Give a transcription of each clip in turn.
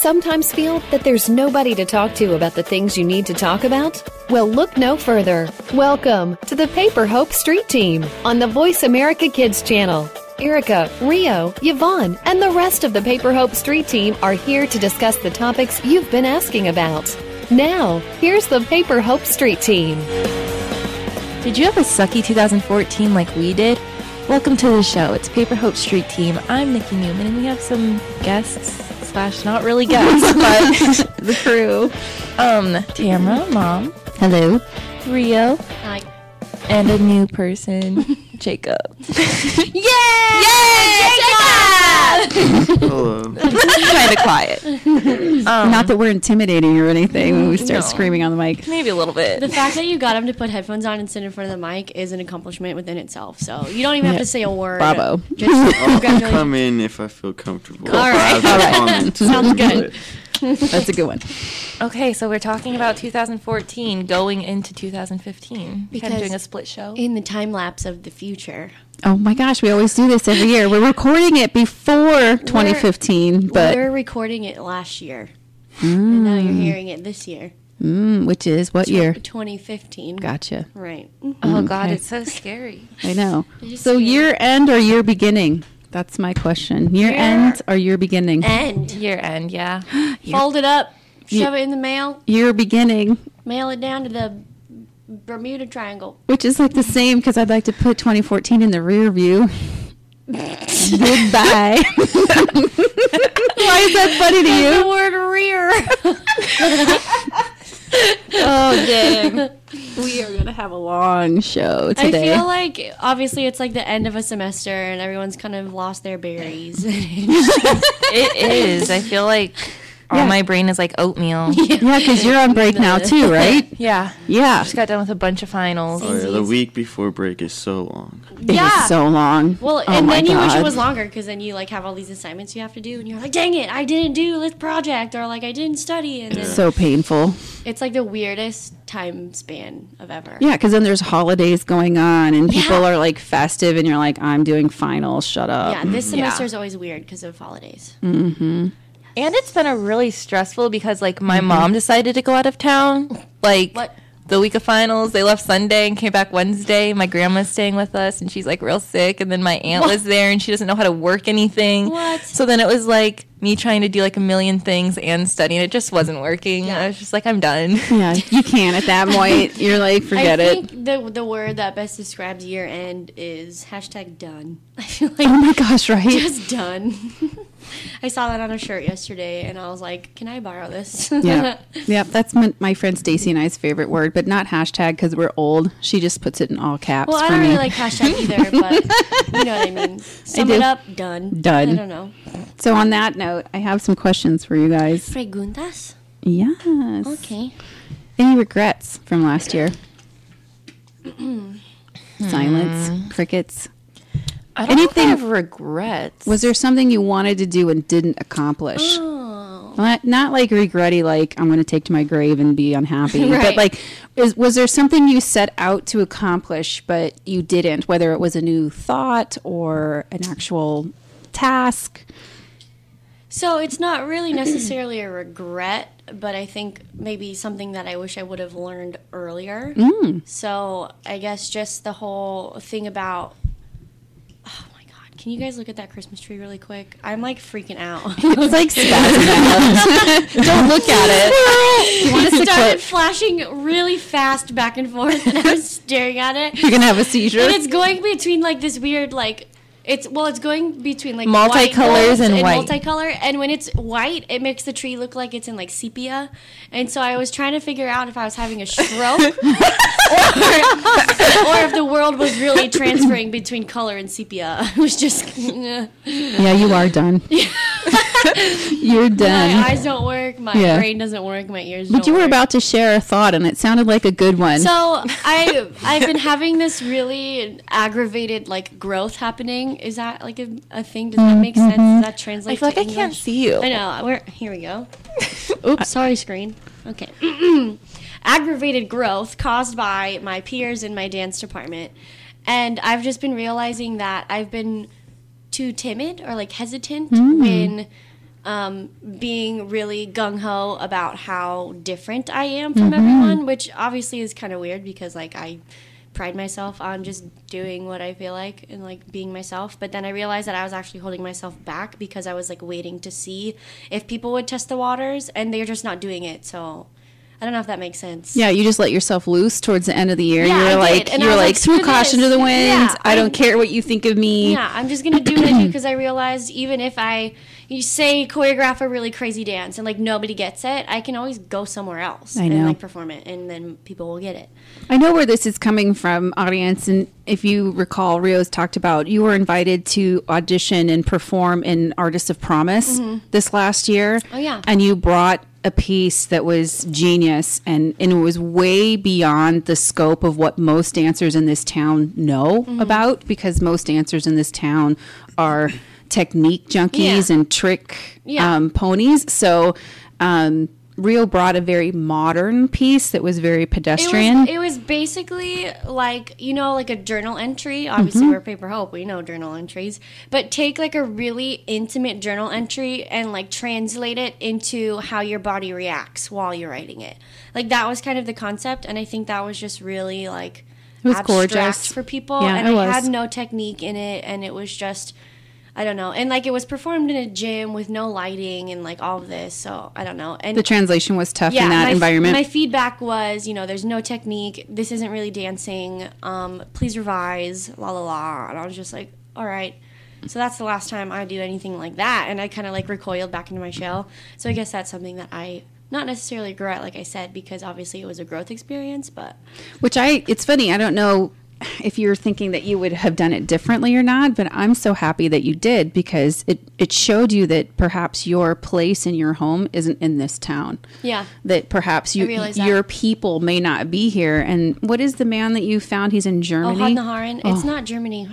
sometimes feel that there's nobody to talk to about the things you need to talk about? Well, look no further. Welcome to the Paper Hope Street Team on the Voice America Kids channel. Erica, Rio, Yvonne, and the rest of the Paper Hope Street Team are here to discuss the topics you've been asking about. Now, here's the Paper Hope Street Team. Did you have a sucky 2014 like we did? Welcome to the show. It's Paper Hope Street Team. I'm Nikki Newman, and we have some guests slash not really guests, but the crew. Um, Tamra, mom. Hello. Rio. Hi. And a new person, Jacob. Yay! Yay! Hello. kind of quiet. Um, Not that we're intimidating or anything when we start No. screaming on the mic. maybe a little bit. The fact that you got him to put headphones on and sit in front of the mic is an accomplishment within itself. So you don't even have to say a word. Bravo. Just I'll come in if I feel comfortable. All right. All right. Sounds good. That's a good one. Okay, so we're talking about 2014 going into 2015. kind Because of doing a split show. In the time lapse of the future. Oh my gosh, we always do this every year. We're recording it before 2015, but we're recording it last year. And now you're hearing it this year. mm, which is what year? 2015. Gotcha. Right. oh, God, Okay. it's so scary. I know. So scary. year end or year beginning? That's my question. Year Year- end or year beginning? End. Year end, yeah. fold it up, Yeah. shove it in the mail, Year beginning, mail it down to the Bermuda Triangle. which is like the same because I'd like to put 2014 in the rear view. Goodbye. Why is that funny to you? The word rear. Oh dang. We are gonna have a long show today. I feel like obviously it's like the end of a semester and everyone's kind of lost their berries. It is. I feel like all Yeah. my brain is like oatmeal. yeah, because you're on break now too, right? Yeah. Yeah. Just got done with a bunch of finals. Oh, yeah, the week before break is so long. It Yeah. is so long. well, Oh and my then you wish it was longer because then you like have all these assignments you have to do and you're like, dang it, I didn't do this project or like I didn't study and then so painful. it's like the weirdest time span of ever. Yeah, because then there's holidays going on and people Yeah. are like festive, and you're like, I'm doing finals. Shut up. Yeah, this mm-hmm. Yeah. semester is always weird because of holidays. Mm-hmm. And it's been a really stressful because like my mm-hmm. mom decided to go out of town. Like What? the week of finals, they left Sunday and came back Wednesday. My grandma's staying with us and she's like real sick. And then my aunt was there and she doesn't know how to work anything. What? So then it was like me trying to do like a million things and studying. It just wasn't working. I was just like, I'm done. Yeah, you can't at that point. You're like, forget it. I it. think the the word that best describes year end is hashtag done. I feel oh like Oh my gosh, right? just done. I saw that on a shirt yesterday, and I was like, "Can I borrow this?" yeah, yep. That's my, my friend Stacy and I's favorite word, but not hashtag because we're old. She just puts it in all caps well, I don't me. really like hashtag either, but you know what I mean. Sum it do. up, done. Done. I don't know. so on that note, I have some questions for you guys. Preguntas. Yes. Okay. Any regrets from last year? Hmm. Silence, crickets. I don't Anything- have regrets. Was there something you wanted to do and didn't accomplish? Oh. Not, not like regretty, like I'm going to take to my grave and be unhappy, but like, is, was there something you set out to accomplish but you didn't? Whether it was a new thought or an actual task. So it's not really necessarily a regret, but I think maybe something that I wish I would have learned earlier. Mm. So I guess just the whole thing about. Can you guys look at that Christmas tree really quick? I'm like freaking out. It's like spazzing. Don't look at it. You want it started quit? flashing really fast back and forth, and I was staring at it. You're gonna have a seizure. And it's going between like this weird like it's well it's going between like Multicolors white golds and white. multicolor and when it's white it makes the tree look like it's in like sepia and so i was trying to figure out if i was having a stroke or, or if the world was really transferring between color and sepia i was just yeah, you are done. You're done. my eyes don't work my Yeah. brain doesn't work my ears But you were work. about to share a thought, and it sounded like a good one. So I I've been having this really aggravated like growth happening. Is that like a, a thing? Does that make sense? Does that mm-hmm. translate? I feel like to I can't see you. I know. We're here. We go. Oops. Sorry, screen. Okay. aggravated growth caused by my peers in my dance department, and I've just been realizing that I've been too timid or like hesitant mm. when um, being really gung ho about how different I am from everyone, which obviously is kind of weird because like I pride myself on just doing what I feel like and like being myself. But then I realized that I was actually holding myself back because I was like waiting to see if people would test the waters, and they're just not doing it. So I don't know if that makes sense. Yeah, you just let yourself loose towards the end of the year. Yeah, you I were did. like, And you I were was like, like, through caution this. to the wind. Yeah, I don't I'm- care what you think of me. Yeah, I'm just gonna do what I do because I realized even if I you say choreograph a really crazy dance and like nobody gets it, I can always go somewhere else I and like perform it, and then people will get it. I know where this is coming from, audience. And if you recall, Rio's talked about you were invited to audition and perform in Artists of Promise mm-hmm. this last year. Oh, yeah. And you brought a piece that was genius and, and it was way beyond the scope of what most dancers in this town know mm-hmm. about because most dancers in this town are technique junkies Yeah. and trick Yeah. um, ponies. So um, Rio brought a very modern piece that was very It pedestrian. was, it was basically like you know like a journal entry. Obviously, Mm-hmm. we're Paper Hope. We know journal entries, but take like a really intimate journal entry and like translate it into how your body reacts while you're writing it. Like that was kind of the concept, and I think that was just really like It was abstract gorgeous. for people. Yeah, and it I was. had no technique in it, and it was just. I don't know. And like it was performed in a gym with no lighting and like all of this. So I don't know. And the translation was tough in that my, environment. My feedback was, you know, there's no technique. This isn't really dancing. Um, please revise. La la la. And I was just like, all right. So that's the last time I do anything like that. And I kind of like recoiled back into my shell. So I guess that's something that I not necessarily regret, like I said, because obviously it was a growth experience. But Which I, it's funny. I don't know if you're thinking that you would have done it differently or not, but I'm so happy that you did because it, it showed you that perhaps your place in your home isn't in this town. yeah, That perhaps you, realize that. your people may not be here. And what is the man that you found? He's in oh, Germany. Ohad Naharin. It's not Germany.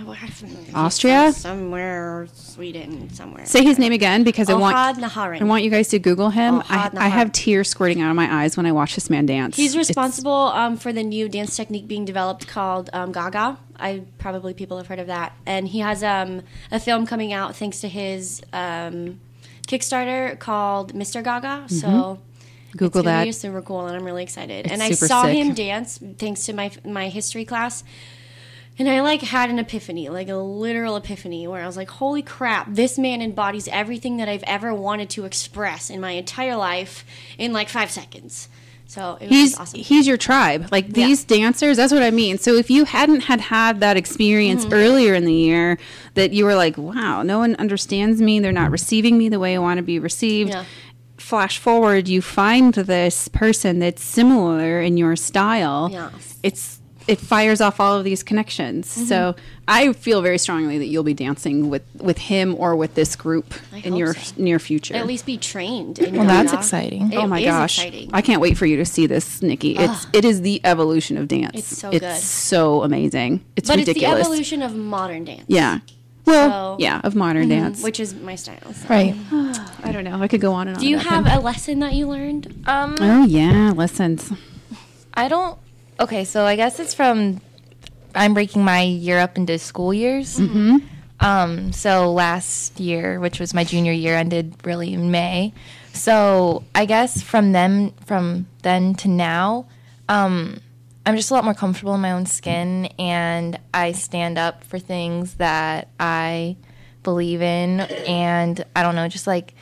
Austria? somewhere, Sweden, somewhere. Say his name again because I Oh, want Ohad Naharin. I want you guys to Google him. Oh, I, I have tears squirting out of my eyes when I watch this man dance. He's responsible um, for the new dance technique being developed called um, Gaga. I probably people have heard of that, and he has um, a film coming out thanks to his um, Kickstarter called Mr. Gaga. So Mm-hmm. Google it's that. be super cool, and I'm really excited. It's and I saw sick. him dance thanks to my my history class. And I like had an epiphany, like a literal epiphany, where I was like, "Holy crap! This man embodies everything that I've ever wanted to express in my entire life in like five seconds." So it was he's awesome. he's your tribe like Yeah. these dancers that's what i mean so if you hadn't had had that experience Mm-hmm. earlier in the year that you were like wow no one understands me they're not receiving me the way i want to be received Yeah. flash forward you find this person that's similar in your style Yeah. it's it fires off all of these connections Mm-hmm. so i feel very strongly that you'll be dancing with with him or with this group I in your so. near future at least be trained. In Well, that's yoga. exciting. It oh my is gosh exciting. i can't wait for you to see this nikki it's it is the evolution of dance It's so it's good. so amazing it's but ridiculous it's the evolution of modern dance. yeah well So- mm-hmm. yeah of modern dance which is my style. so. Right. i don't know i could go on and on Do you have him. a lesson that you learned? Um, oh yeah lessons I don't. Okay, so I guess it's from. I'm breaking my year up into school years. Mm-hmm. Um, so last year, which was my junior year, ended really in May. So I guess from them, from then to now, um, I'm just a lot more comfortable in my own skin, and I stand up for things that I believe in, and I don't know, just like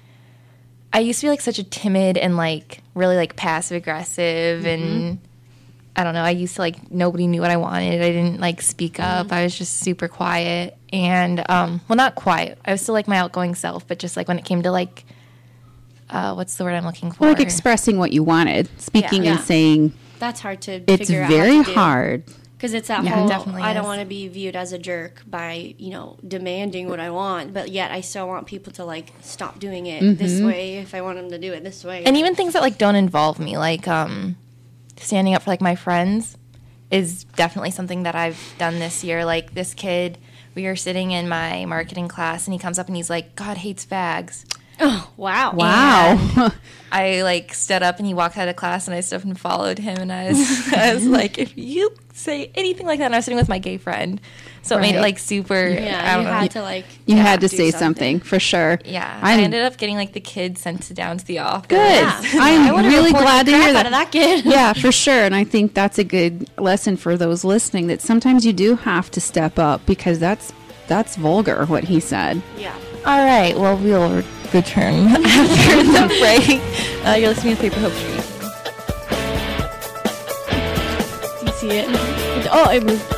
I used to be like such a timid and like really like passive aggressive and I don't know. I used to like nobody knew what I wanted. I didn't like speak up. I was just super quiet and um well not quiet. I was still like my outgoing self, but just like when it came to like uh what's the word I'm looking for? like expressing what you wanted speaking Yeah. and saying That's hard to it's figure out. very hard because it's that Yeah, it whole. definitely I don't want to be viewed as a jerk by you know demanding what I want, but yet I still want people to like stop doing it this Mm-hmm. way if I want them to do it this way. and even things that like don't involve me like um standing up for like my friends is definitely something that i've done this year like this kid we were sitting in my marketing class and he comes up and he's like god hates fags Oh, wow. Wow. I like stood up and he walked out of class and I stood up and followed him and I was, I was like, if you say anything like that, and I was sitting with my gay friend, so it made it like super. Yeah, I don't you know. had to like. you yeah, had to say something. for sure. Yeah, i I'm ended up getting like the kids sent down to the office. good. Yeah. I'm would've really glad to hear that. out of that kid. yeah, for sure. And I think that's a good lesson for those listening that sometimes you do have to step up because that's that's vulgar what he said. Yeah. All right, well, we'll return after the break. Uh, you're listening to Paper Hope Street. Do you see it? It- Oh, it moved.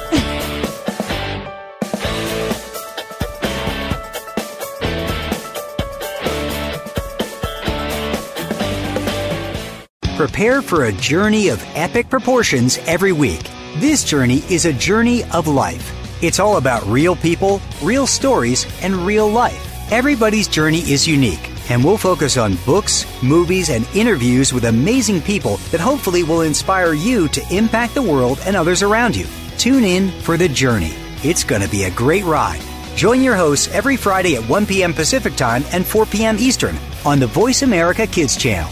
Prepare for a journey of epic proportions every week. This journey is a journey of life. It's all about real people, real stories, and real life. Everybody's journey is unique, and we'll focus on books, movies, and interviews with amazing people that hopefully will inspire you to impact the world and others around you. Tune in for the journey. It's going to be a great ride. Join your hosts every Friday at 1 p.m. Pacific Time and 4 p.m. Eastern on the Voice America Kids channel.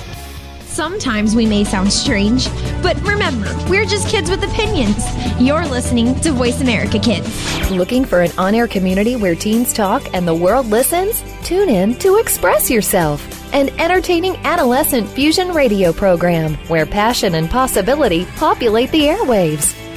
Sometimes we may sound strange, but remember, we're just kids with opinions. You're listening to Voice America Kids. Looking for an on air community where teens talk and the world listens? Tune in to Express Yourself, an entertaining adolescent fusion radio program where passion and possibility populate the airwaves.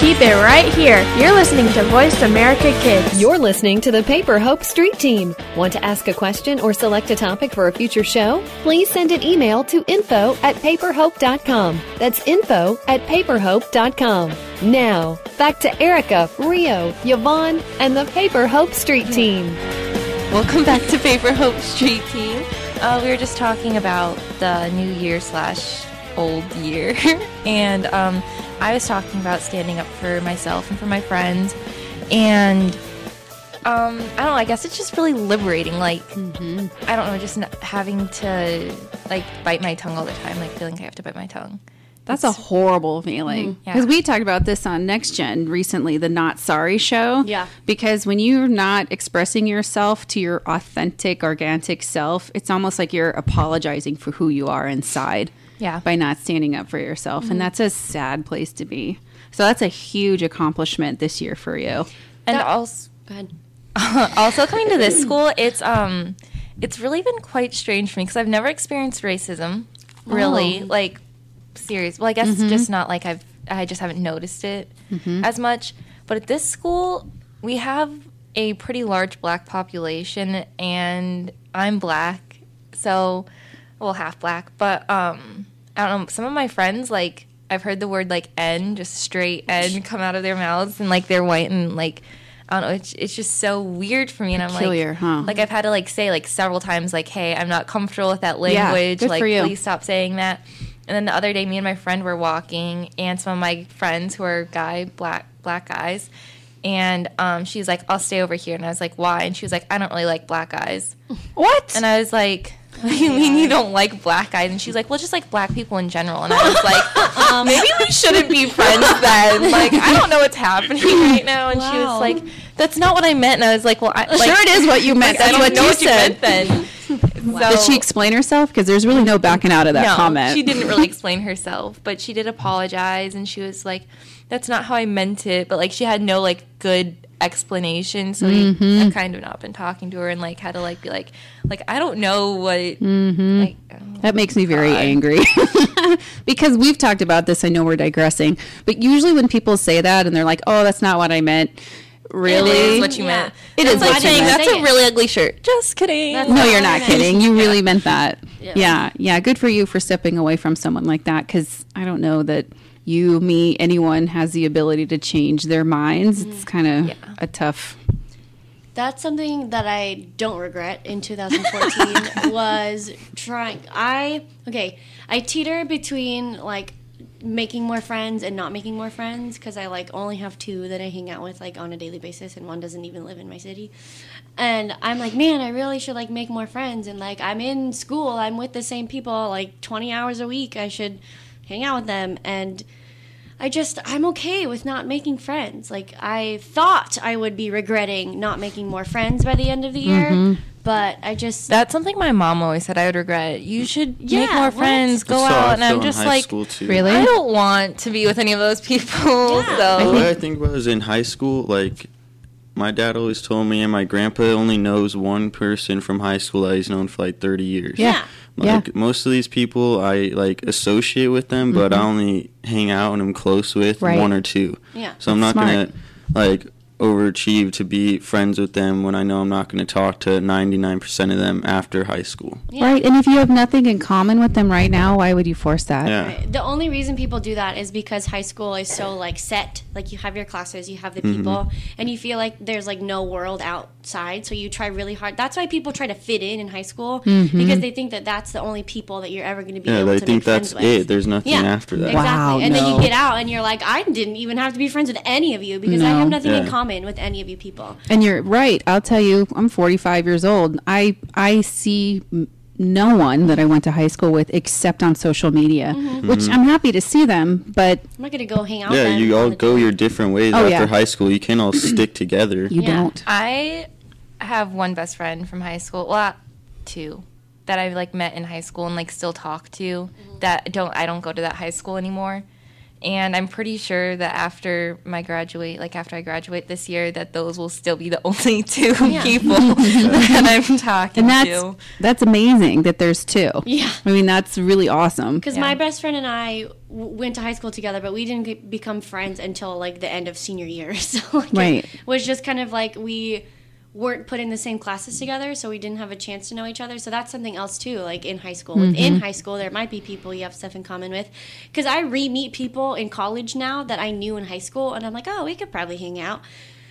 Keep it right here. You're listening to Voice America Kids. You're listening to the Paper Hope Street Team. Want to ask a question or select a topic for a future show? Please send an email to info at paperhope.com. That's info at paperhope.com. Now, back to Erica, Rio, Yvonne, and the Paper Hope Street Team. Welcome back to Paper Hope Street Team. Uh, we were just talking about the new year slash old year, and um, I was talking about standing up for myself and for my friends, and um, I don't know. I guess it's just really liberating. Like I don't know, just having to like bite my tongue all the time, like feeling like I have to bite my tongue. That's a horrible feeling. Mm-hmm. Yeah. Because we talked about this on Next Gen recently, the Not Sorry show. Yeah. Because when you're not expressing yourself to your authentic, organic self, it's almost like you're apologizing for who you are inside. Yeah. By not standing up for yourself. Mm-hmm. And that's a sad place to be. So that's a huge accomplishment this year for you. And That- also, Go ahead. also coming to this school, it's um, it's really been quite strange for me because I've never experienced racism, really, like serious. Well, I guess it's just not like I've I just haven't noticed it as much. But at this school, we have a pretty large black population, and I'm black, so well half black. But um, I don't know. Some of my friends like. I've heard the word like N, just straight N, come out of their mouths, and like they're white and like I don't know. It's, it's just so weird for me, and Peculiar, I'm like, huh? like I've had to like say like several times, like, "Hey, I'm not comfortable with that Yeah, language. good like, please stop saying that." And then the other day, me and my friend were walking, and some of my friends who are guy black black guys, and um, she's like, "I'll stay over here," and I was like, "Why?" And she was like, "I don't really like black guys." What? And I was like, "What do you mean you don't like black guys?" And she's like, "Well, just like black people in general." And I was like, um, "Maybe we shouldn't be friends then." Like, I don't know what's happening right now. And she was like, "That's not what I meant." And I was like, "Well, I, like, sure, it is what you meant. I That's what you what you said. then." Did she explain herself? Because there's really no backing out of that no, comment. she didn't really explain herself, but she did apologize, and she was like, "That's not how I meant it." But like, she had no like good explanation, so Mm-hmm. I've kind of not been talking to her, and like had to like be like, like I don't know what Mm-hmm. like. um, That makes me very angry because we've talked about this. I know we're digressing, but usually when people say that and they're like, "Oh, that's not what I meant," really, It is what you Yeah. meant. It That's is what you saying meant. that's Say a really ugly shirt. Just kidding. That's no, you're what I not meant. kidding. You really meant that. Yeah. Yeah. yeah, Good for you for stepping away from someone like that because I don't know that you, me, anyone has the ability to change their minds. Mm-hmm. It's kind of Yeah. a tough. That's something that I don't regret in 2014 was trying I okay, I teeter between like making more friends and not making more friends because I like only have two that I hang out with like on a daily basis, and one doesn't even live in my city. And I'm like, man, I really should like make more friends. And like, I'm in school, I'm with the same people like 20 hours a week. I should hang out with them. And I just, I'm okay with not making friends. Like, I thought I would be regretting not making more friends by the end of the year, mm-hmm. but I just, That's something my mom always said I would regret. You should make more friends, go That's out, and I'm just like. Really? I don't want to be with any of those people. Yeah. The So way I think was in high school, like my dad always told me, and my grandpa only knows one person from high school that he's known for like 30 years. Yeah. Like most of these people, I like associate with them, but I only hang out and I'm close with Mm-hmm. Right. one or two. yeah. So I'm not Smart. gonna like overachieve to be friends with them when I know I'm not gonna talk to 99% of them after high school. Yeah. Right. And if you have nothing in common with them right now, why would you force that? Yeah. Right. The only reason people do that is because high school is so like set. Like you have your classes, you have the mm-hmm. people, and you feel like there's like no world outside. So you try really hard. That's why people try to fit in in high school mm-hmm. because they think that that's the only people that you're ever going to be Yeah, able they to think make friends that's it. There's nothing Yeah, after that. Exactly. Wow, and then you get out and you're like, I didn't even have to be friends with any of you because I have nothing in Yeah. Common with any of you people. And you're right. I'll tell you, I'm 45 years old. I I see no one that I went to high school with except on social media, mm-hmm. Mm-hmm. which I'm happy to see them, but I'm not going to go hang out Yeah, with you all go daily. your different ways Oh, after yeah. high school. You can't all stick together. you Yeah. don't. I have one best friend from high school. Well, two that I've like met in high school and like still talk to. Mm-hmm. That don't I don't go to that high school anymore. And I'm pretty sure that after my graduate, like after I graduate this year, that those will still be the only two people that I'm talking And that's to. that's amazing that there's two. Yeah. I mean, that's really awesome. Because Yeah. my best friend and I w- went to high school together, but we didn't get, become friends until like the end of senior year. So like, Right. it was just kind of like we weren't put in the same classes together, so we didn't have a chance to know each other. So that's something else too. Like in high school, within mm-hmm. high school, there might be people you have stuff in common with. Because I re-meet people in college now that I knew in high school, and I'm like, oh, we could probably hang out.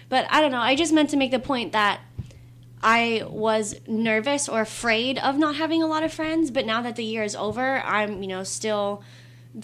But I don't know. I just meant to make the point that I was nervous or afraid of not having a lot of friends, but now that the year is over, I'm, you know, still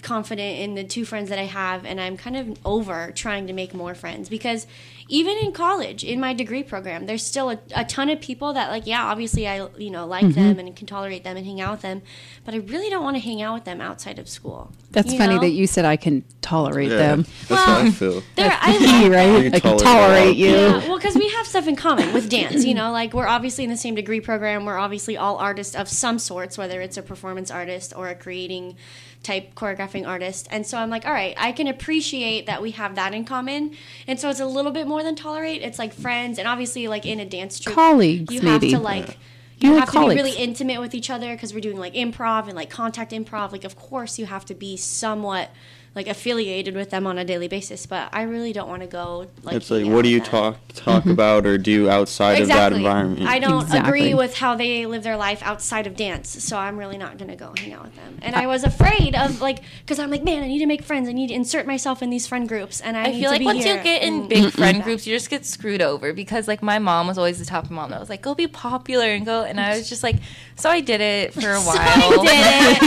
confident in the two friends that I have and I'm kind of over trying to make more friends because even in college in my degree program there's still a, a ton of people that like yeah obviously I you know like mm-hmm. them and can tolerate them and hang out with them but I really don't want to hang out with them outside of school. That's funny know? that you said I can tolerate Yeah, them. that's how I feel. That's I the key, right? I can tolerate tolerate you. Yeah, well, because we have stuff in common with dance. You know, like we're obviously in the same degree program. We're obviously all artists of some sorts, whether it's a performance artist or a creating type choreographing artist. And so I'm like, all right, I can appreciate that we have that in common. And so it's a little bit more than tolerate. It's like friends, and obviously, like in a dance troupe, Colleagues, you maybe. have to like. You You're have to be really intimate with each other because we're doing like improv and like contact improv. Like, of course, you have to be somewhat like affiliated with them on a daily basis. But I really don't want to go like. It's like, what do you them. talk talk mm-hmm. about or do outside of that environment? I don't Exactly. agree with how they live their life outside of dance, so I'm really not gonna go hang out with them. And I was afraid of like, because I'm like, man, I need to make friends. I need to insert myself in these friend groups, and I, I need feel to like be once here. you get in mm. big friend groups, you just get screwed over because like my mom was always the top of mom that was like, go be popular and go. And I was just like, so I did it for a while. I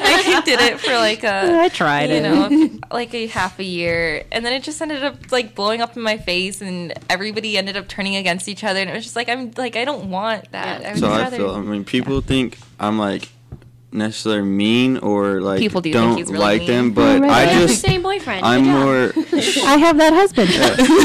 I, I did it for like a I tried you it. know like a half a year and then it just ended up like blowing up in my face and everybody ended up turning against each other and it was just like I'm like I don't want that. I so I feel. I mean, people think I'm like necessarily mean or like People do don't really like mean. them, but right. I You the just same boyfriend. I'm Good more. I have that husband.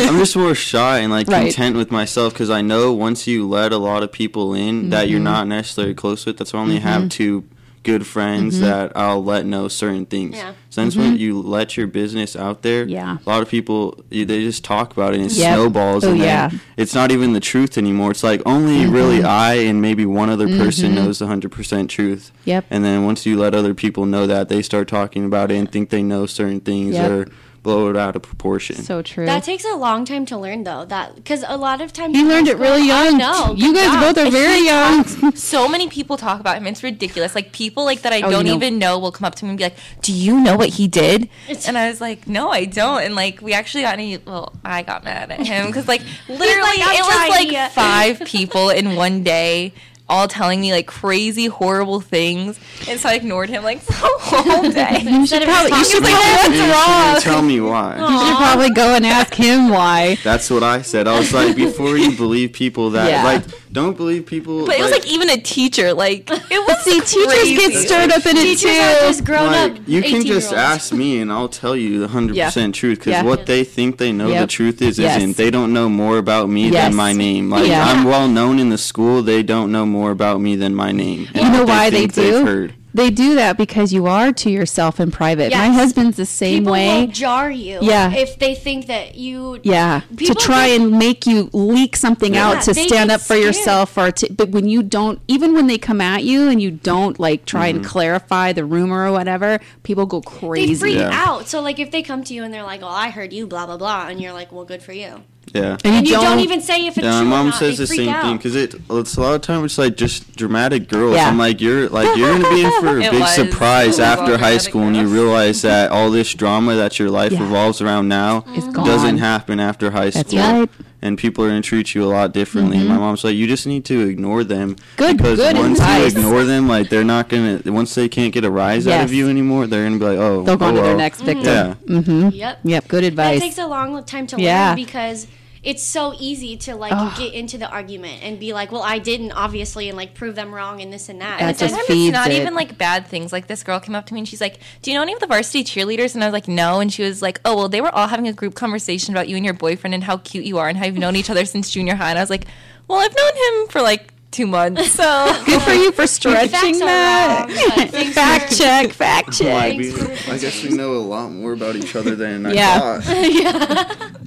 I'm just more shy and like Right. content with myself because I know once you let a lot of people in that Mm-hmm. you're not necessarily close with, that's why I only have two good friends Mm-hmm. that I'll let know certain things. Yeah. Since when you let your business out there, Yeah. a lot of people you- they just talk about it and it Yep. snowballs, Oh, and yeah. Mm-hmm. it's not even the truth anymore. It's like only really I and maybe one other person knows the hundred percent truth. Yep. And then once you let other people know that, they start talking about it and think they know certain things Yep. or blow it out of proportion. so true. That takes a long time to learn, though. That because a lot of times he in learned it really young. No, You guys job. both are very young. so many people talk about him. It's ridiculous. Like people like that I Oh, don't know. even know will come up to me and be like, "Do you know what he did?" And I was like, "No, I don't." And like we actually got any. Well, I got mad at him because like literally "I'm it was like to- five people in one day. All telling me like crazy, horrible things, and so I ignored him like the whole day. You should probably, you should like, probably, You shouldn't tell me why. you should probably go and ask him why. That's what I said. I was like, before you believe people that, Yeah. like, don't believe people. But it was like even a teacher, like it was See, teachers get stirred up in it too. just grown like, up. you can just ask me and I'll tell you the hundred percent truth because Yeah. what they think they know the truth is Yes. isn't. They don't know more about me Yes. than my name. Like Yeah. I'm well known in the school. They don't know more about me than my name. and You know why they think they've do? Heard. They do that because you are to yourself in private. My husband's the same People way. will jar you. Yeah. If they think that you. Yeah, to try get- and make you leak something Yeah. out to stand up for scared. yourself, or to, but when you don't, even when they come at you and you don't like try Mm-hmm. and clarify the rumor or whatever, people go crazy. They freak Yeah. out. So, like, if they come to you and they're like, "Well, I heard you," blah blah blah, and you're like, "Well, good for you," Yeah. and you don't, even say if it's Yeah, my true or mom not. says they the same out. thing because it. It's a lot of times it's like just dramatic girls. Yeah. I'm like you're like you're gonna be in for a big was. surprise It after high dramatic school, and you realize that all this drama that your life Yeah. revolves around now It's doesn't happen after high school. That's school. right. Mm-hmm. And people are gonna treat you a lot differently. And my mom's like, you just need to ignore them. Good- because good once advice. you ignore them, like they're not gonna. Once they can't get a rise out of you anymore, they're gonna be like, oh, They'll go oh, on to their next victim. Yeah. Mm-hmm. Yep. Yep. Good advice. That takes a long time to Yeah. learn because it's so easy to like Ugh. get into the argument and be like, "Well, I didn't obviously," and like prove them wrong and this and that. That And just Sometimes feeds it's not it. even like bad things. Like this girl came up to me and she's like, "Do you know any of the varsity cheerleaders?" And I was like, "No." And she was like, "Oh, well, they were all having a group conversation about you and your boyfriend and how cute you are and how you've known each other since junior high." And I was like, "Well, I've known him for like two months, so Good for you for stretching Facts that. wrong, fact for- check. Fact check. we- I guess we know a lot more about each other than Yeah. I thought.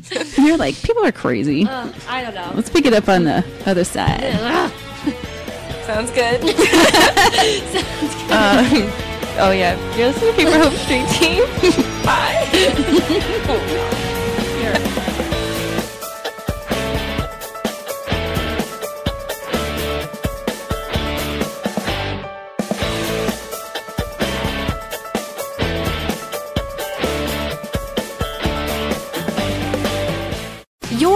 yeah. You're like people are crazy. Ugh, I don't know. Let's pick it up on the other side. Ugh. sounds good." um, oh yeah, you're listening to Paper Hope Street Team. Bye.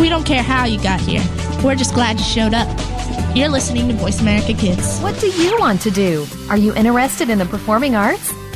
We don't care how you got here. We're just glad you showed up. You're listening to Voice America Kids. What do you want to do? Are you interested in the performing arts?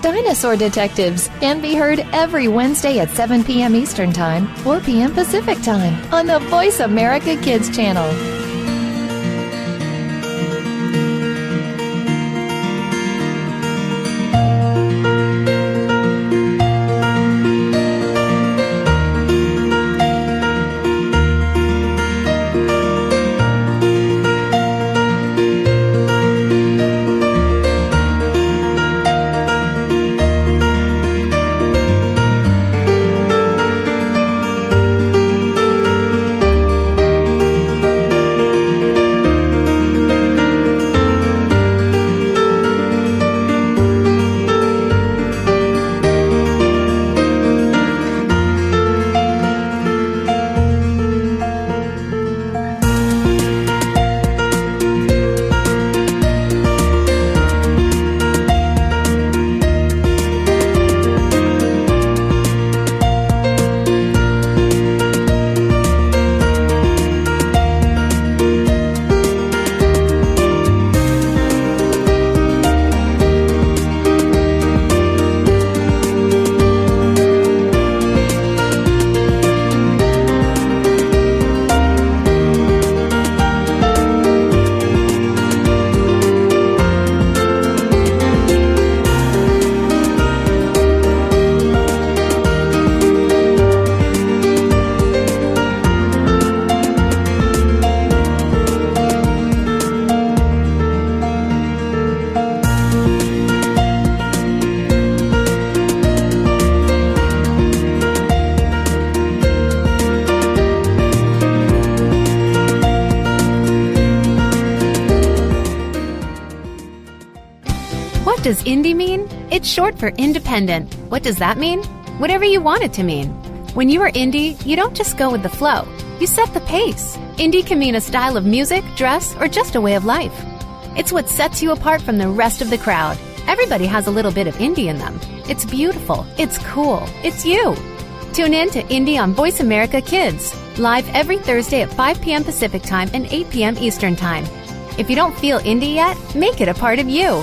Dinosaur Detectives can be heard every Wednesday at 7 p.m. Eastern Time, 4 p.m. Pacific Time on the Voice America Kids channel. Short for independent. What does that mean? Whatever you want it to mean. When you are indie, you don't just go with the flow, you set the pace. Indie can mean a style of music, dress, or just a way of life. It's what sets you apart from the rest of the crowd. Everybody has a little bit of indie in them. It's beautiful, it's cool, it's you. Tune in to Indie on Voice America Kids, live every Thursday at 5 p.m. Pacific Time and 8 p.m. Eastern Time. If you don't feel indie yet, make it a part of you.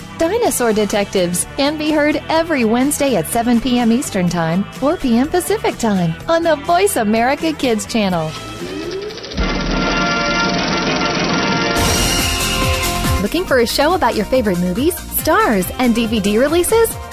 Dinosaur Detectives can be heard every Wednesday at 7 p.m. Eastern Time, 4 p.m. Pacific Time on the Voice America Kids channel. Looking for a show about your favorite movies, stars, and DVD releases?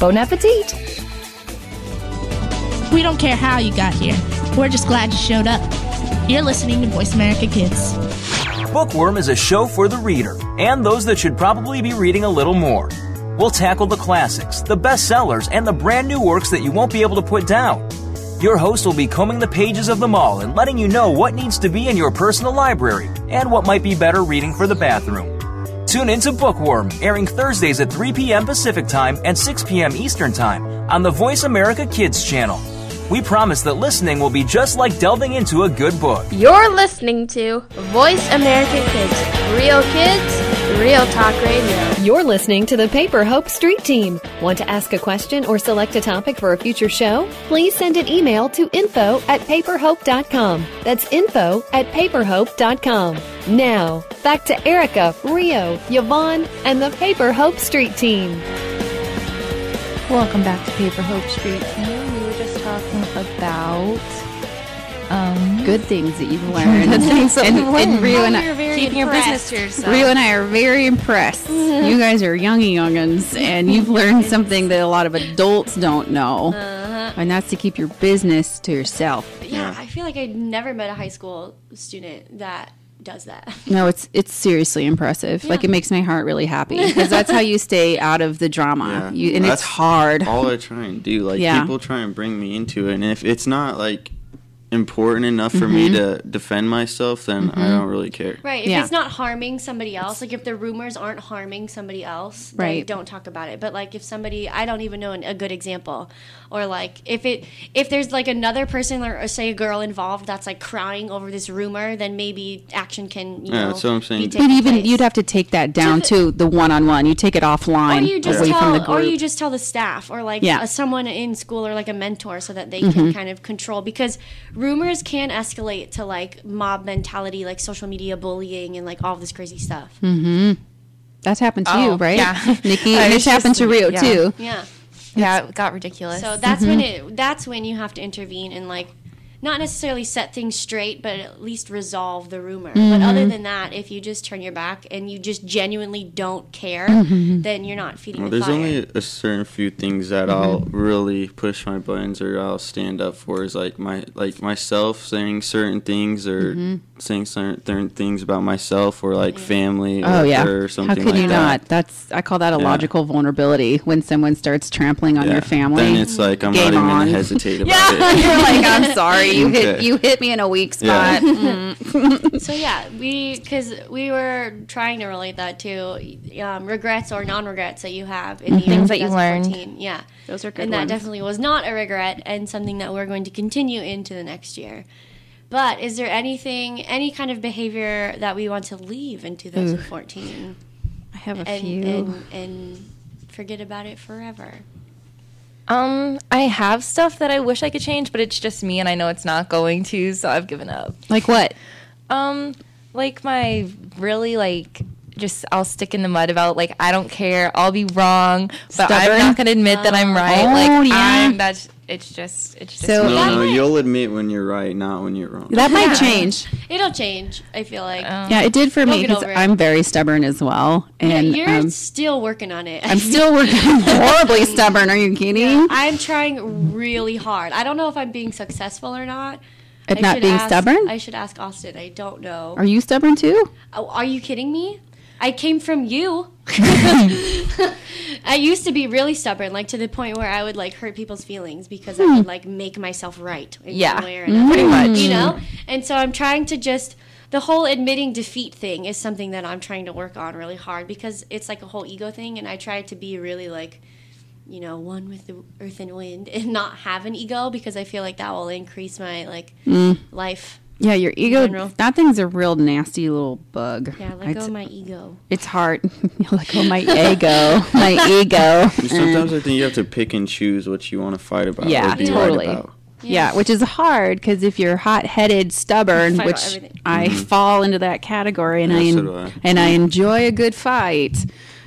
Bon appetit! We don't care how you got here. We're just glad you showed up. You're listening to Voice America Kids. Bookworm is a show for the reader and those that should probably be reading a little more. We'll tackle the classics, the bestsellers, and the brand new works that you won't be able to put down. Your host will be combing the pages of them all and letting you know what needs to be in your personal library and what might be better reading for the bathroom. Tune into Bookworm, airing Thursdays at 3 p.m. Pacific Time and 6 p.m. Eastern Time on the Voice America Kids channel. We promise that listening will be just like delving into a good book. You're listening to Voice America Kids. Real kids, real talk radio. You're listening to the Paper Hope Street Team. Want to ask a question or select a topic for a future show? Please send an email to info at paperhope.com. That's info at paperhope.com. Now, back to Erica, Rio, Yvonne, and the Paper Hope Street Team. Welcome back to Paper Hope Street Team. We were just talking about um, good things that you've learned. Good things that and, we've learned. and Rio and I, You're very Keeping your impressed. business to yourself. Rio and I are very impressed. You guys are youngy youngins, and you've learned something that a lot of adults don't know, and that's to keep your business to yourself. Yeah, I feel like I never met a high school student that does that. No, it's it's seriously impressive. Like it makes my heart really happy because that's how you stay out of the drama. Yeah. You, and That's it's hard. All I try and do, like Yeah. people try and bring me into it, and if it's not like important enough for me to defend myself, then I don't really care. Right. If Yeah. it's not harming somebody else, like if the rumors aren't harming somebody else, then Right. don't talk about it. But like if somebody, I don't even know an, a good example, or like if it if there's like another person or, or say a girl involved that's like crying over this rumor, then maybe action can you Yeah, know. that's what I'm saying. be But But even place. you'd have to take that down to the one-on-one. You take it offline, or you just away tell, from the group. or you just tell the staff, or like Yeah. Mm-hmm. uh, someone in school, or like a mentor, so that they can kind of control. Because rumors can escalate to like mob mentality, like social media bullying, and like all this crazy stuff. Mm-hmm. That's happened to Oh, you, right? yeah. Nikki, I and was it's happened to Rio yeah. too. Yeah. Yeah, it got ridiculous. So that's when it that's when you have to intervene and like not necessarily set things straight, but at least resolve the rumor. But mm-hmm. other than that, if you just turn your back and you just genuinely don't care, mm-hmm. then you're not feeding Well, the there's fire. only a certain few things that mm-hmm. I'll really push my buttons or I'll stand up for is like my like myself saying certain things or saying certain, certain things about myself or like family Oh or, yeah. or How could like you that. not? That's I call that a Yeah. logical vulnerability when someone starts trampling on Yeah. your family. Then it's like I'm Game not even on. gonna hesitate about yeah, it. you're like, I'm sorry, you hit you hit me in a weak Yeah. spot. Mm. So yeah, we because we were trying to relate that to um, regrets or non-regrets that you have in the year Things that you learned. Yeah, Those are good and that ones. definitely was not a regret and something that we're going to continue into the next year. But is there anything, any kind of behavior that we want to leave in 2014 I have a and, few. and and forget about it forever? Um, I have stuff that I wish I could change, but it's just me, and I know it's not going to, so I've given up. like what? Um, like my really like just I'll stick in the mud about like I don't care, I'll be wrong, but Stubborn? I'm not gonna admit that I'm right. Oh, like yeah. I'm that's it's just it's just So- me. No, no, might- you'll admit when you're right, not when you're wrong. That might change. It'll change. I feel like. Yeah, it did for me get because over it. I'm very stubborn as well, yeah, and you're um, still working on it. I'm still working horribly stubborn. Are you kidding? I'm trying really hard. I don't know if I'm being successful or not. At I not should being ask- stubborn? I should ask Austin. I don't know. Are you stubborn too? Oh, are you kidding me? I came from you. I used to be really stubborn, like to the point where I would like hurt people's feelings because I would hmm. like make myself right. In Yeah, one way or another, pretty much. You know, and so I'm trying to just the whole admitting defeat thing is something that I'm trying to work on really hard because it's like a whole ego thing, and I try to be really like you know, one with the earth and wind and not have an ego because I feel like that will increase my like hmm. life. Yeah, your ego. general. That thing's a real nasty little bug. Yeah, let go s- of my ego. It's hard. let go of my ego. My ego. Sometimes I think you have to pick and choose what you want to fight about. Yeah, or be totally. Right about. Yeah, which is hard because if you're hot-headed, stubborn, Fight about which everything. I mm-hmm. fall into that category, and Yeah, I, en- do I. and I enjoy a good fight.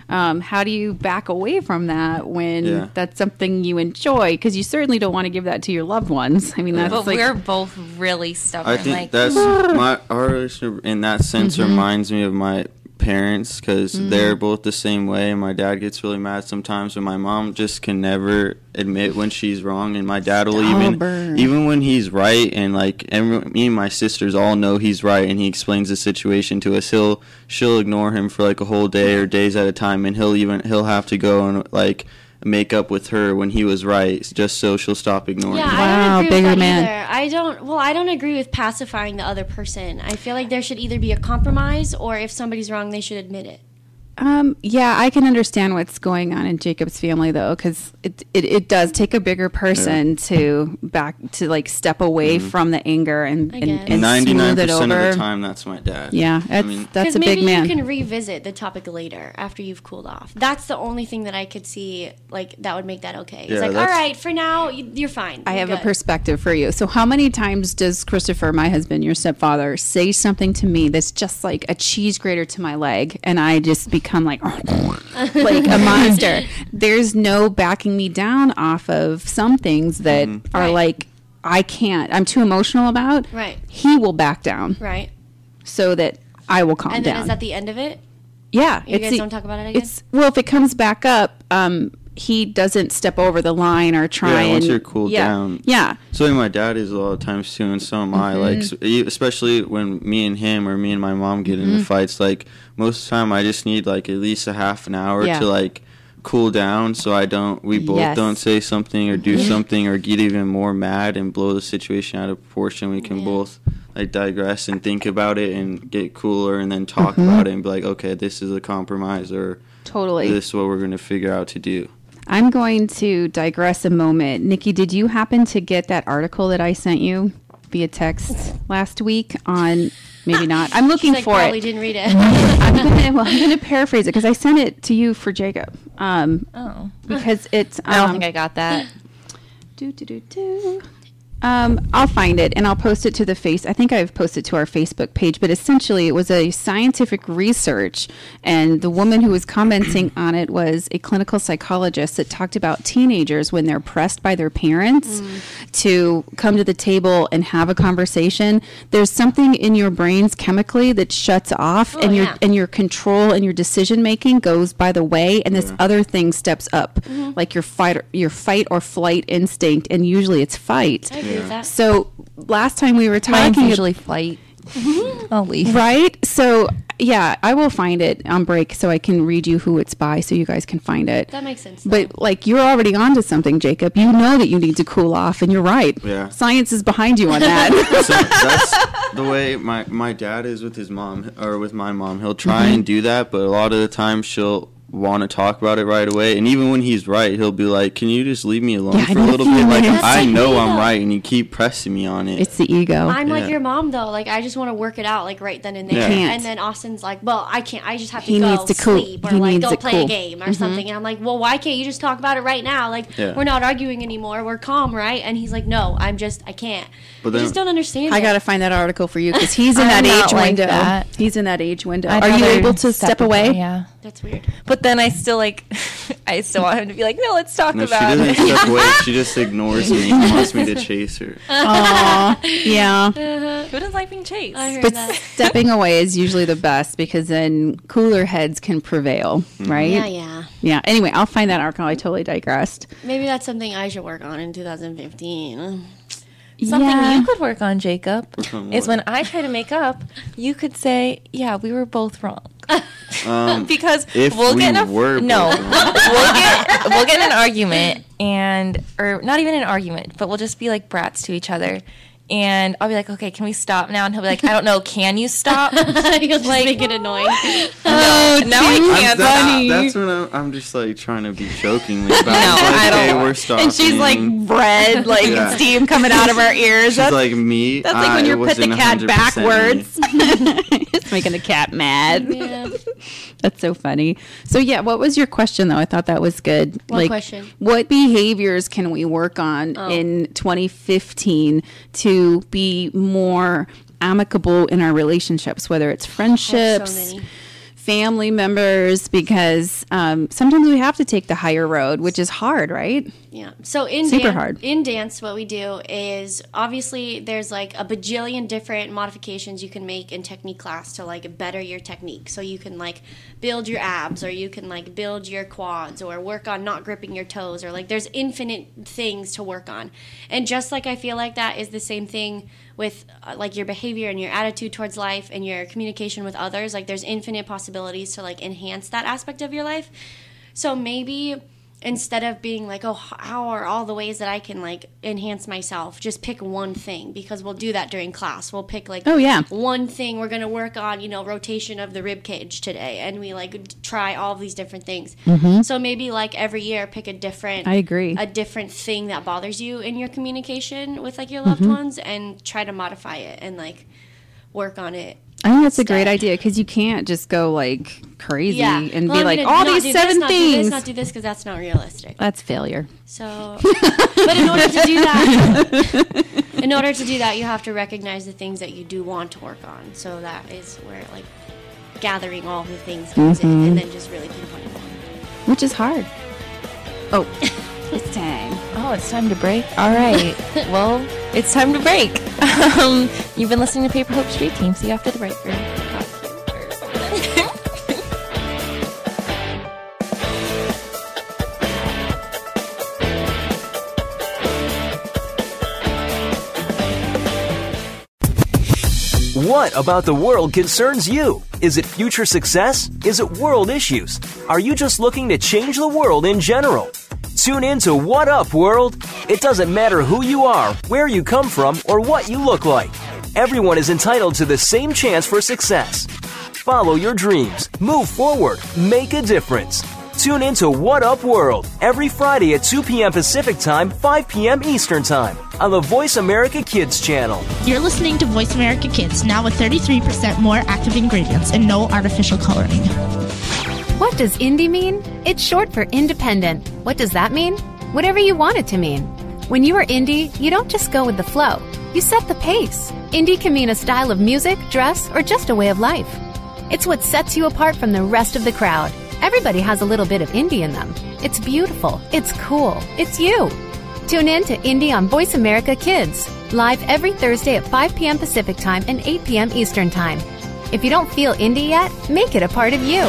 Um, how do you back away from that when Yeah. that's something you enjoy? Because you certainly don't want to give that to your loved ones. I mean, that's But like we're both really stubborn. I think like that's my our relationship in that sense Mm-hmm. reminds me of my parents because Mm. they're both the same way. And My dad gets really mad sometimes, and my mom just can never admit when she's wrong. And my dad will even even when he's right, and like everyone, me and my sisters all know he's right, and he explains the situation to us. He'll she'll ignore him for like a whole day or days at a time, and he'll even he'll have to go and like make up with her when he was right, just so she'll stop ignoring Yeah, him. I Wow, don't agree bigger with that man. either. I don't. Well, I don't agree with pacifying the other person. I feel like there should either be a compromise, or if somebody's wrong, they should admit it. Um, yeah, I can understand what's going on in Jacob's family though, because it, it it does take a bigger person to back to like step away from the anger and I and, guess. ninety nine percent of the time, that's my dad. Yeah, that's mean- that's a maybe big man. you can revisit the topic later after you've cooled off. That's the only thing that I could see like that would make that okay. Yeah, it's like, all right for now you- you're fine. I You're have a perspective for you. So, how many times does Christopher, my husband, your stepfather, say something to me that's just like a cheese grater to my leg, and I just become like, like a monster? There's no backing me down off of some things that Mm-hmm. are Right. like I can't. I'm too emotional about. Right. He will back down Right. so that I will calm And then down. is that the end of it? yeah, You it's guys the- don't talk about it again? It's well, if it comes back up, um, he doesn't step over the line or try Yeah, and once you're cooled yeah, down. Yeah, So my dad is a lot of times too, and so am I. Like, Mm-hmm. s- e- especially when me and him or me and my mom get Mm-hmm. into fights. Like most of the time, I just need like at least a half an hour Yeah. to like cool down so I don't we both Yes. don't say something or do Mhm. something or get even more mad and blow the situation out of proportion. We can both like digress and think about it and get cooler and then talk Mhm. about it and be like, okay, this is a compromise or Totally. this is what we're gonna figure out to do. I'm going to digress a moment. Nikki, did you happen to get that article that I sent you via text last week on maybe not? I'm looking She's like, for probably it. didn't read it. I'm gonna, well, I'm gonna paraphrase it because I sent it to you for Jacob. Um, Oh. because it's. Um, I don't think I got that. Do do do do. Um, I'll find it and I'll post it to the face. I think I've posted to our Facebook page, but essentially it was a scientific research, and the woman who was commenting on it was a clinical psychologist that talked about teenagers when they're pressed by their parents to come to the table and have a conversation. There's something in your brains chemically that shuts off, and your yeah. and your control and your decision making goes by the way, and this other thing steps up, Mhm. like your fight or, your fight or flight instinct, and usually it's fight. I that. So last time we were Mine's talking, usually flight. I'll leave. right? So yeah, I will find it on break so I can read you who it's by, so you guys can find it. That makes sense. But like you're already onto something, Jacob. You know that you need to cool off, and you're right. Yeah. Science is behind you on that. so that's the way my my dad is with his mom or with my mom. He'll try and mm-hmm. do that, but a lot of the time she'll want to talk about it right away. And even when he's right, he'll be like, "Can you just leave me alone Yeah, for a give me a little bit? Like minutes." I know I'm right, and you keep pressing me on it." it's the ego. I'm like your mom though. Like I just want to work it out like right then and there. Yeah. Can't. And then Austin's like, "Well, I can't. I just have to He go needs to cool- sleep or he like needs go play cool. a game or Mhm. something." And I'm like, "Well, why can't you just talk about it right now? Like Yeah. we're not arguing anymore. We're calm, right?" And he's like, "No, I'm just I can't." But I just don't understand. I it. got to find that article for you because he's in that age like window. that. He's in that age window. I'd Are you able to step, away? Yeah. That's weird. But then I still like, I still want him to be like, no, let's talk no, she about doesn't it. step away. She just ignores me and wants me to chase her. Aw, yeah. Who doesn't like being chased? I heard But that. stepping away is usually the best because then cooler heads can prevail, mm-hmm. right? Yeah, yeah. Yeah. Anyway, I'll find that article. I totally digressed. Maybe that's something I should work on in 2015. Something Yeah. you could work on, Jacob, on is when I try to make up, you could say, "Yeah, we were both wrong." Um, because if we'll we get in a were no, we'll get we'll get in an argument and or not even an argument, but we'll just be like brats to each other. And I'll be like, okay, can we stop now? And he'll be like, I don't know, can you stop? You'll just make it annoying. Oh, no, now I can't that- stop. that's when I'm, I'm just like trying to be jokingly about No, like, I don't "Hey, we're stopping. And she's like red, like Yeah. steam coming out of her ears. She's That's, like me. that's like when you're the cat backwards. It's making the cat mad. Yeah. That's so funny. So yeah, what was your question though? I thought that was good. What question? What behaviors can we work on Oh. in 2015 to be more amicable in our relationships, whether it's friendships, many. Family members, because um, sometimes we have to take the higher road, which is hard, right? Yeah. So in Super dan- hard. in dance, what we do is obviously there's like a bajillion different modifications you can make in technique class to like better your technique. So you can like build your abs, or you can like build your quads, or work on not gripping your toes, or like there's infinite things to work on. And just like I feel like that is the same thing with uh, like your behavior and your attitude towards life and your communication with others. Like there's infinite possibilities to like enhance that aspect of your life. So maybe instead of being like, oh, how are all the ways that I can like enhance myself, just pick one thing because we'll do that during class. We'll pick like, Oh, yeah. one thing we're gonna work on, you know, rotation of the rib cage today, and we like try all these different things. So maybe like every year, pick a different. Mm-hmm. I agree. A different thing that bothers you in your communication with like your loved Mm-hmm. ones, and try to modify it and like work on it. I think that's a great idea because you can't just go like crazy Yeah, and Well, be like all these seven this, things. not do this because that's not realistic. That's failure. So, but in order to do that, in order to do that, you have to recognize the things that you do want to work on. So that is where like gathering all the things comes in, Mhm. and then just really pinpointing one. which is hard. Oh, it's time. Oh, it's time to break. All right. well, it's time to break. Um, you've been listening to Paper Hope Street Team. See you after the break. girl. What about the world concerns you? Is it future success? Is it world issues? Are you just looking to change the world in general? Tune in to What Up World. It doesn't matter who you are, where you come from, or what you look like. Everyone is entitled to the same chance for success. Follow your dreams, move forward, make a difference. Tune in to What Up World every Friday at 2 p.m. Pacific Time, 5 p.m. Eastern Time on the Voice America Kids channel. You're listening to Voice America Kids, now with 33% more active ingredients and no artificial coloring. What does indie mean? It's short for independent. What does that mean? Whatever you want it to mean. When you are indie, you don't just go with the flow, you set the pace. Indie can mean a style of music, dress, or just a way of life. It's what sets you apart from the rest of the crowd. Everybody has a little bit of indie in them. It's beautiful, it's cool, it's you. Tune in to Indie on Voice America Kids, live every Thursday at 5 p.m. Pacific Time and 8 p.m. Eastern Time. If you don't feel indie yet, make it a part of you.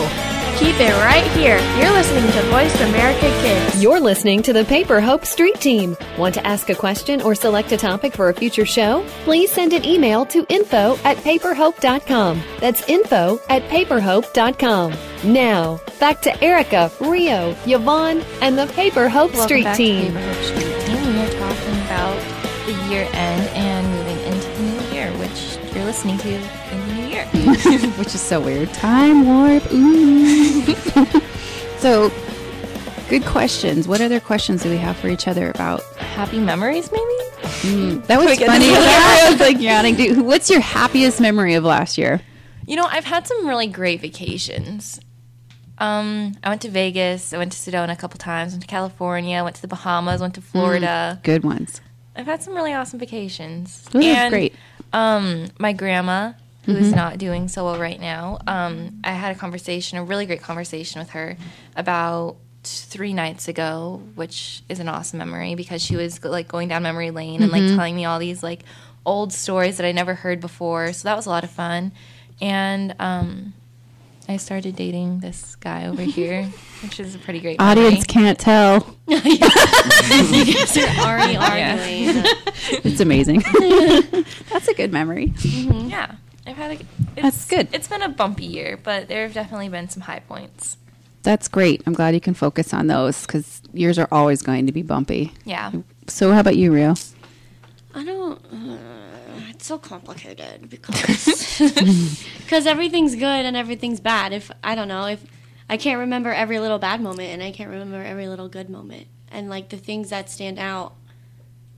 Keep it right here. You're listening to Voice America Kids. You're listening to the Paper Hope Street Team. Want to ask a question or select a topic for a future show? Please send an email to info at paperhope.com. That's info at paperhope.com. Now, back to Erica, Rio, Yvonne, and the Paper Hope Welcome Street back Team. To Paper Hope Street Team. We are talking about the year end and moving into the new year, which you're listening to in the new year. which is so weird. Time warp. Ooh. so, good questions. What other questions do we have for each other about? Happy memories, maybe? Mm, that was funny. I was like yawning. Dude, what's your happiest memory of last year? You know, I've had some really great vacations. Um, I went to Vegas. I went to Sedona a couple times. Went to California. Went to the Bahamas. Went to Florida. Good ones. I've had some really awesome vacations. Those are and, great. Um, my grandma, who is Mhm. not doing so well right now, um, I had a conversation, a really great conversation with her about three nights ago, which is an awesome memory because she was like going down memory lane and like Mhm. telling me all these like old stories that I never heard before. So that was a lot of fun. And um, I started dating this guy over here, which is a pretty great memory. Audience can't tell. you guys are already arguing. It's amazing. That's a good memory. Mhm. Yeah, I've had a. It's, That's good. It's been a bumpy year, but there have definitely been some high points. That's great. I'm glad you can focus on those because yours are always going to be bumpy. Yeah. So, how about you, Rio? I don't. Uh, it's so complicated because because everything's good and everything's bad. If I don't know if I can't remember every little bad moment and I can't remember every little good moment, and like the things that stand out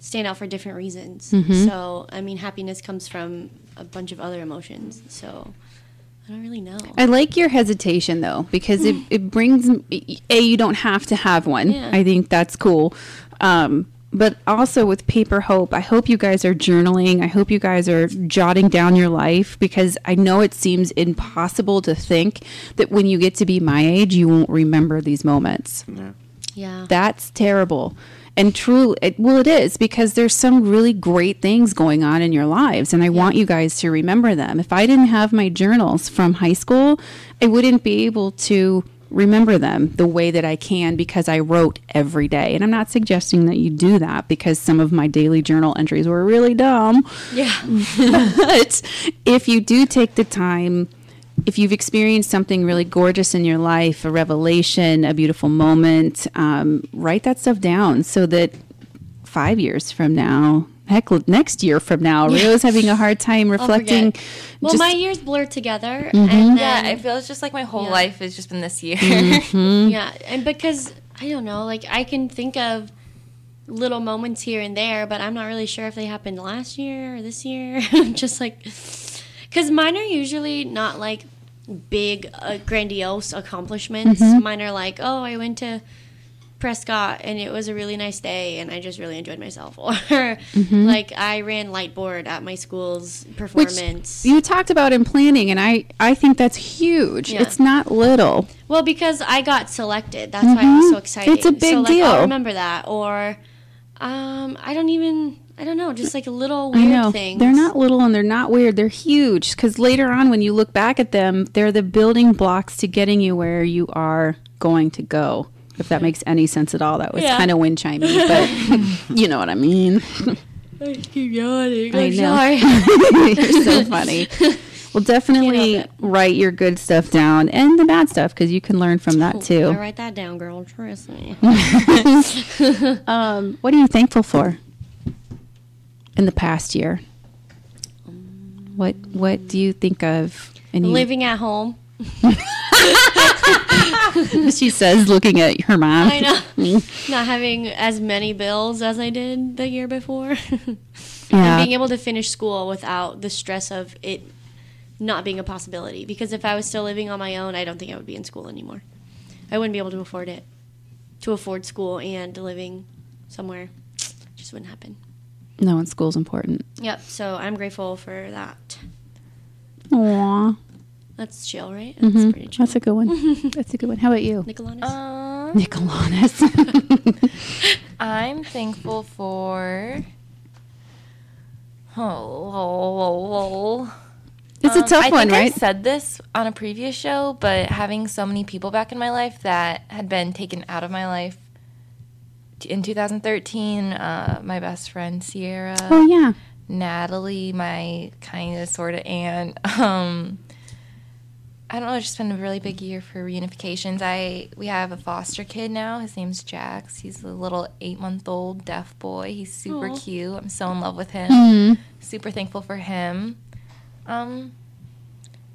stand out for different reasons. Mhm. So I mean, happiness comes from a bunch of other emotions. So I don't really know. I like your hesitation though because it, it brings a you don't have to have one. Yeah. I think that's cool. Um, but also with Paper Hope, I hope you guys are journaling. I hope you guys are jotting down your life because I know it seems impossible to think that when you get to be my age, you won't remember these moments. Yeah. That's terrible. And true, it, well, it is because there's some really great things going on in your lives, and I want you guys to remember them. If I didn't have my journals from high school, I wouldn't be able to remember them the way that I can because I wrote every day. And I'm not suggesting that you do that because some of my daily journal entries were really dumb. Yeah. but if you do take the time, if you've experienced something really gorgeous in your life, a revelation, a beautiful moment, um, write that stuff down so that five years from now, heck, next year from now, Yeah. Rio's having a hard time reflecting. forget. Well, just- my years blur together, Mhm. and Yeah, then I feel it's just like my whole Yeah. life has just been this year. Mhm. Yeah, and because I don't know, like I can think of little moments here and there, but I'm not really sure if they happened last year or this year. just like, because mine are usually not like big, uh, grandiose accomplishments. Mhm. Mine are like, oh, I went to Prescott and it was a really nice day and I just really enjoyed myself. Or Mhm. like I ran lightboard at my school's which performance. you talked about in planning, and I, I think that's huge. Yeah. It's not little. Well, because I got selected. That's why it was so excited. It's a big so, like, deal. I'll remember that. Or, um, I don't even, I don't know, just like a little I weird know things. they're not little and they're not weird. They're huge because later on, when you look back at them, they're the building blocks to getting you where you are going to go. If that makes any sense at all, that was Yeah. kind of wind chimey, but you know what I mean. I keep yawning. I I'm know. sorry. You're so funny. Well, definitely write your good stuff down and the bad stuff because you can learn from that I too. write that down, girl. Trust me. um, what are you thankful for in the past year? What What do you think of? Living at home. she says, looking at her mom. I know. Not having as many bills as I did the year before. Yeah. And being able to finish school without the stress of it not being a possibility. Because if I was still living on my own, I don't think I would be in school anymore. I wouldn't be able to afford it. To afford school and living somewhere just wouldn't happen. No, and school's important. Yep. So I'm grateful for that. Aw. That's chill, right? That's Mhm. pretty chill. That's a good one. That's a good one. How about you? Nicolaus? Um, Nicolaus. I'm thankful for. Oh, oh, oh, oh. It's a tough I one, right? I said this on a previous show, but having so many people back in my life that had been taken out of my life t- in 2013, uh, my best friend Sierra. Oh, yeah. Natalie, my kind of sort of aunt. Um, I don't know. It's just been a really big year for reunifications. I we have a foster kid now. His name's Jax. He's a little eight month old deaf boy. He's super Aw. cute. I'm so in love with him. Mhm. Super thankful for him. Um,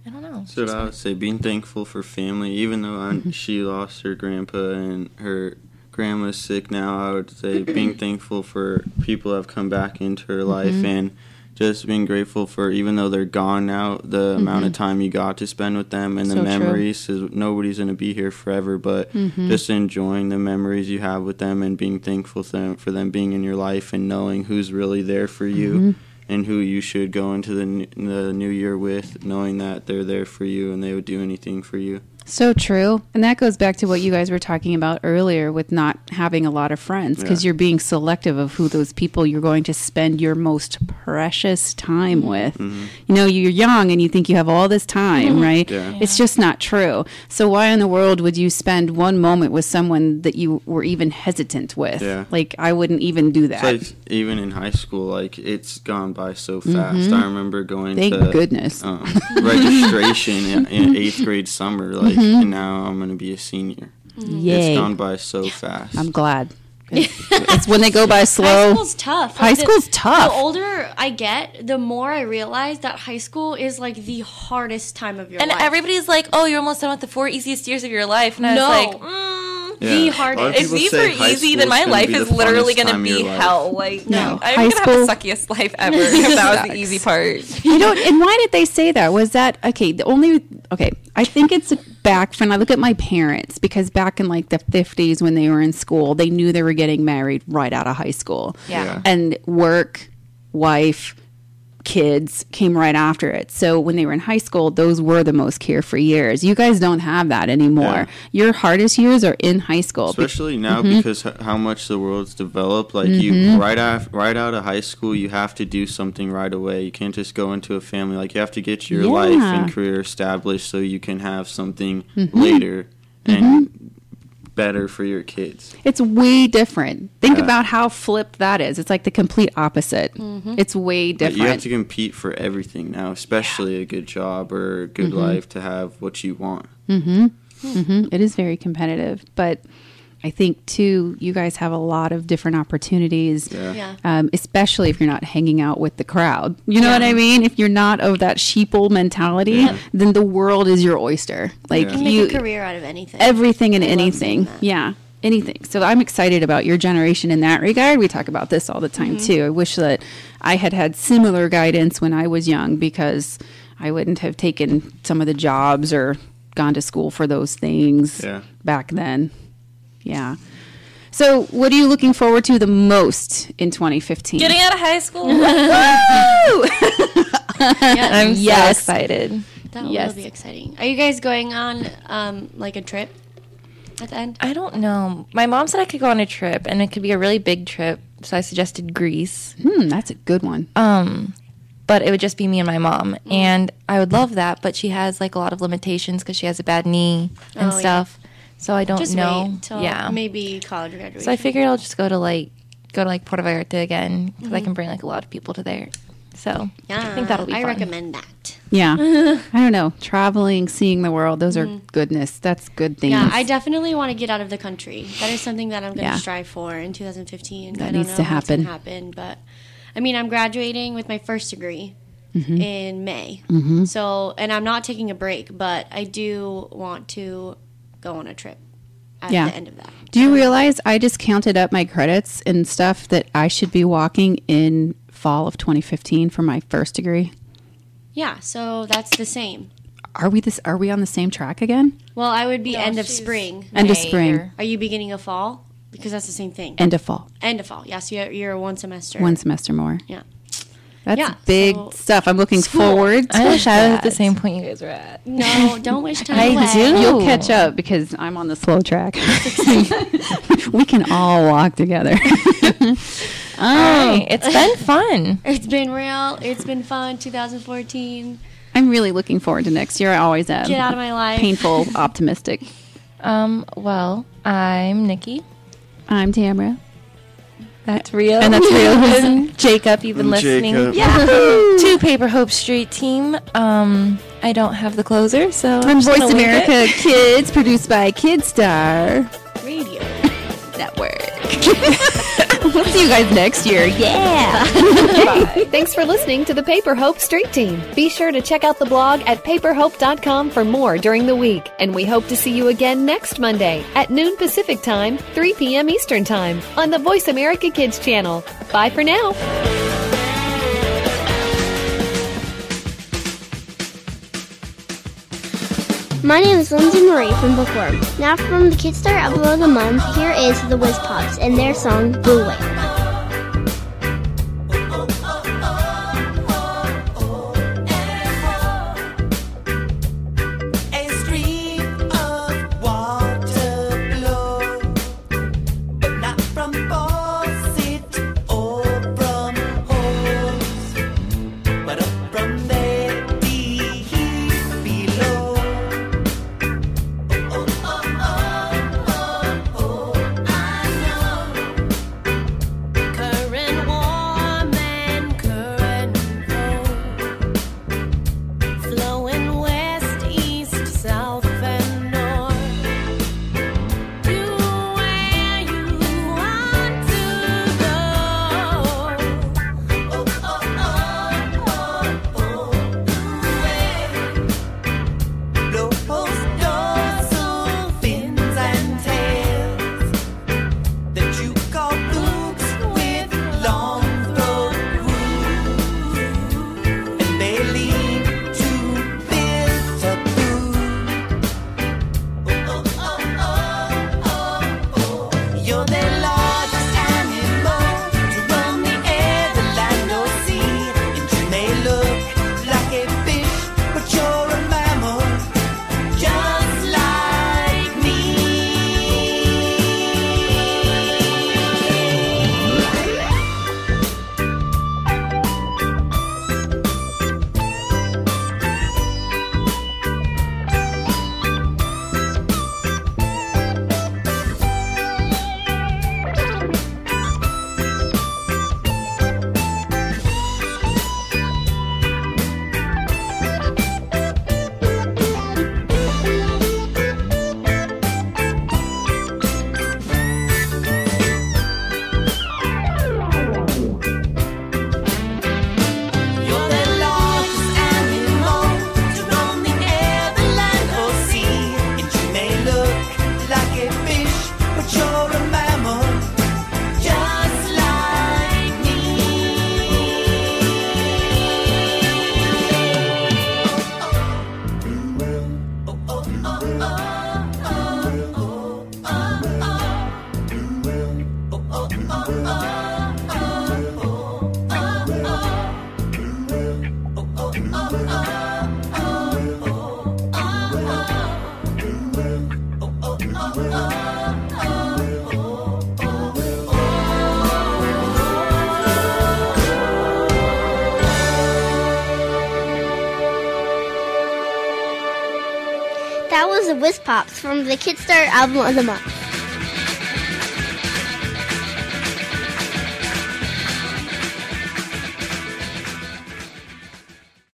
I don't know. So I would say being thankful for family, even though I, she lost her grandpa and her grandma's sick now. I would say being thankful for people that have come back into her life Mhm. and just being grateful for even though they're gone now, the amount of time you got to spend with them and So the true. memories. 'cause Nobody's gonna be here forever, but Mhm. just enjoying the memories you have with them and being thankful for them, for them being in your life and knowing who's really there for you Mhm. and who you should go into the the new year with, knowing that they're there for you and they would do anything for you. So true. And that goes back to what you guys were talking about earlier with not having a lot of friends because Yeah. you're being selective of who those people you're going to spend your most precious time with. Mhm. You know, you're young and you think you have all this time, right? Yeah. It's just not true. So why in the world would you spend one moment with someone that you were even hesitant with? Yeah. Like I wouldn't even do that. It's like even in high school, like it's gone by so fast. Mhm. I remember going Thank to goodness. um, registration in, in eighth grade summer, like, Mhm. and now I'm gonna be a senior. Yay. It's gone by so fast. I'm glad. it's when they go by slow. High school's tough. High Like, the- school's tough. The older I get, the more I realize that high school is like the hardest time of your And life. And everybody's like, "Oh, you're almost done with the four easiest years of your life," and I No. was like, mm, Yeah. the A lot of hardest. If people these say were easy, then my life is literally going to be hell. Like, No. I'm going to have the suckiest life ever if that was the easy part. you know, and why did they say that? Was that okay? The only okay, I think it's back when I look at my parents because back in like the fifties when they were in school, they knew they were getting married right out of high school. Yeah. Yeah. and work, wife, kids came right after it. So when they were in high school, those were the most carefree years. You guys don't have that anymore. Your hardest years are in high school. Be- Especially now Mhm. because how much the world's developed. Like Mhm. you, right af- right out of high school, you have to do something right away. You can't just go into a family. Like you have to get your life and career established so you can have something Mhm. later and better for your kids. It's way different. Think Yeah. about how flipped that is. It's like the complete opposite. It's way But different. you have to compete for everything now, especially a good job or a good Mhm. life to have what you want. Mm-hmm. Mm-hmm. It is very competitive, but I think too, you guys have a lot of different opportunities. Yeah. Yeah. Um, especially if you're not hanging out with the crowd. You know what I mean? If you're not of that sheeple mentality, Yeah. then the world is your oyster. Like you can make you, a career out of anything. everything and I anything. Yeah, anything. So I'm excited about your generation in that regard. We talk about this all the time Mhm. too. I wish that I had had similar guidance when I was young because I wouldn't have taken some of the jobs or gone to school for those things Yeah. back then. Yeah. So, what are you looking forward to the most in 2015? Getting out of high school. Woo! I'm so Yes. excited. That Yes. will be exciting. Are you guys going on um, like a trip at the end? I don't know. My mom said I could go on a trip, and it could be a really big trip. So I suggested Greece. Hmm, that's a good one. Um, but it would just be me and my mom, and I would love that. But she has like a lot of limitations because she has a bad knee and Oh, yeah. Stuff. So I don't Just know. wait till yeah. maybe college graduation. So I figured I'll just go to like go to like Puerto Vallarta again because I Mhm. can bring like a lot of people to there. So Yeah, I think that'll be. I fun. recommend that. Yeah. I don't know. Traveling, seeing the world, those are Mhm. goodness. That's good things. Yeah, I definitely want to get out of the country. That is something that I'm going to Yeah. strive for in 2015. That I don't needs know to how gonna happen. happen, but I mean, I'm graduating with my first degree Mhm. in May. Mhm. So, and I'm not taking a break, but I do want to go on a trip at Yeah. the end of that. Do you realize I just counted up my credits and stuff that I should be walking in fall of 2015 for my first degree? Yeah, so that's the same. Are we this? Are we on the same track again? Well, I would be end of spring. End of spring. or- Are you beginning of fall? Because that's the same thing. End of fall. End of fall. Yes, you're, you're one semester. One semester more. Yeah. That's Yeah, big so- stuff. I'm looking School. forward to I wish I was at the same point you guys were at. No, don't wish time I away. do. You'll catch up because I'm on the slow track. we can all walk together. oh, Alright, it's been fun. It's been real. It's been fun. 2014. I'm really looking forward to next year. I always am. Get out of my life. Painful, optimistic. Um. Well, I'm Nikki. I'm Tamra. That's real. And that's real. and Jacob, you've been I'm listening. Jacob. Yeah. to Paper Hope Street team. Um. I don't have the closer, so From I'm just Voice gonna it. America Kids, produced by Kidstar Radio. Network. we'll see you guys next year. Yeah. Thanks for listening to the Paper Hope Street Team. Be sure to check out the blog at paperhope.com for more during the week. And we hope to see you again next Monday at noon Pacific Time, 3 p.m. Eastern Time on the Voice America Kids channel. Bye for now. My name is Lindsay Marie from Bookworm. Now from the Kidstar Album of the Month, here is the Whiz Pops and their song Blue Whale. The Kidstar Album of the Month.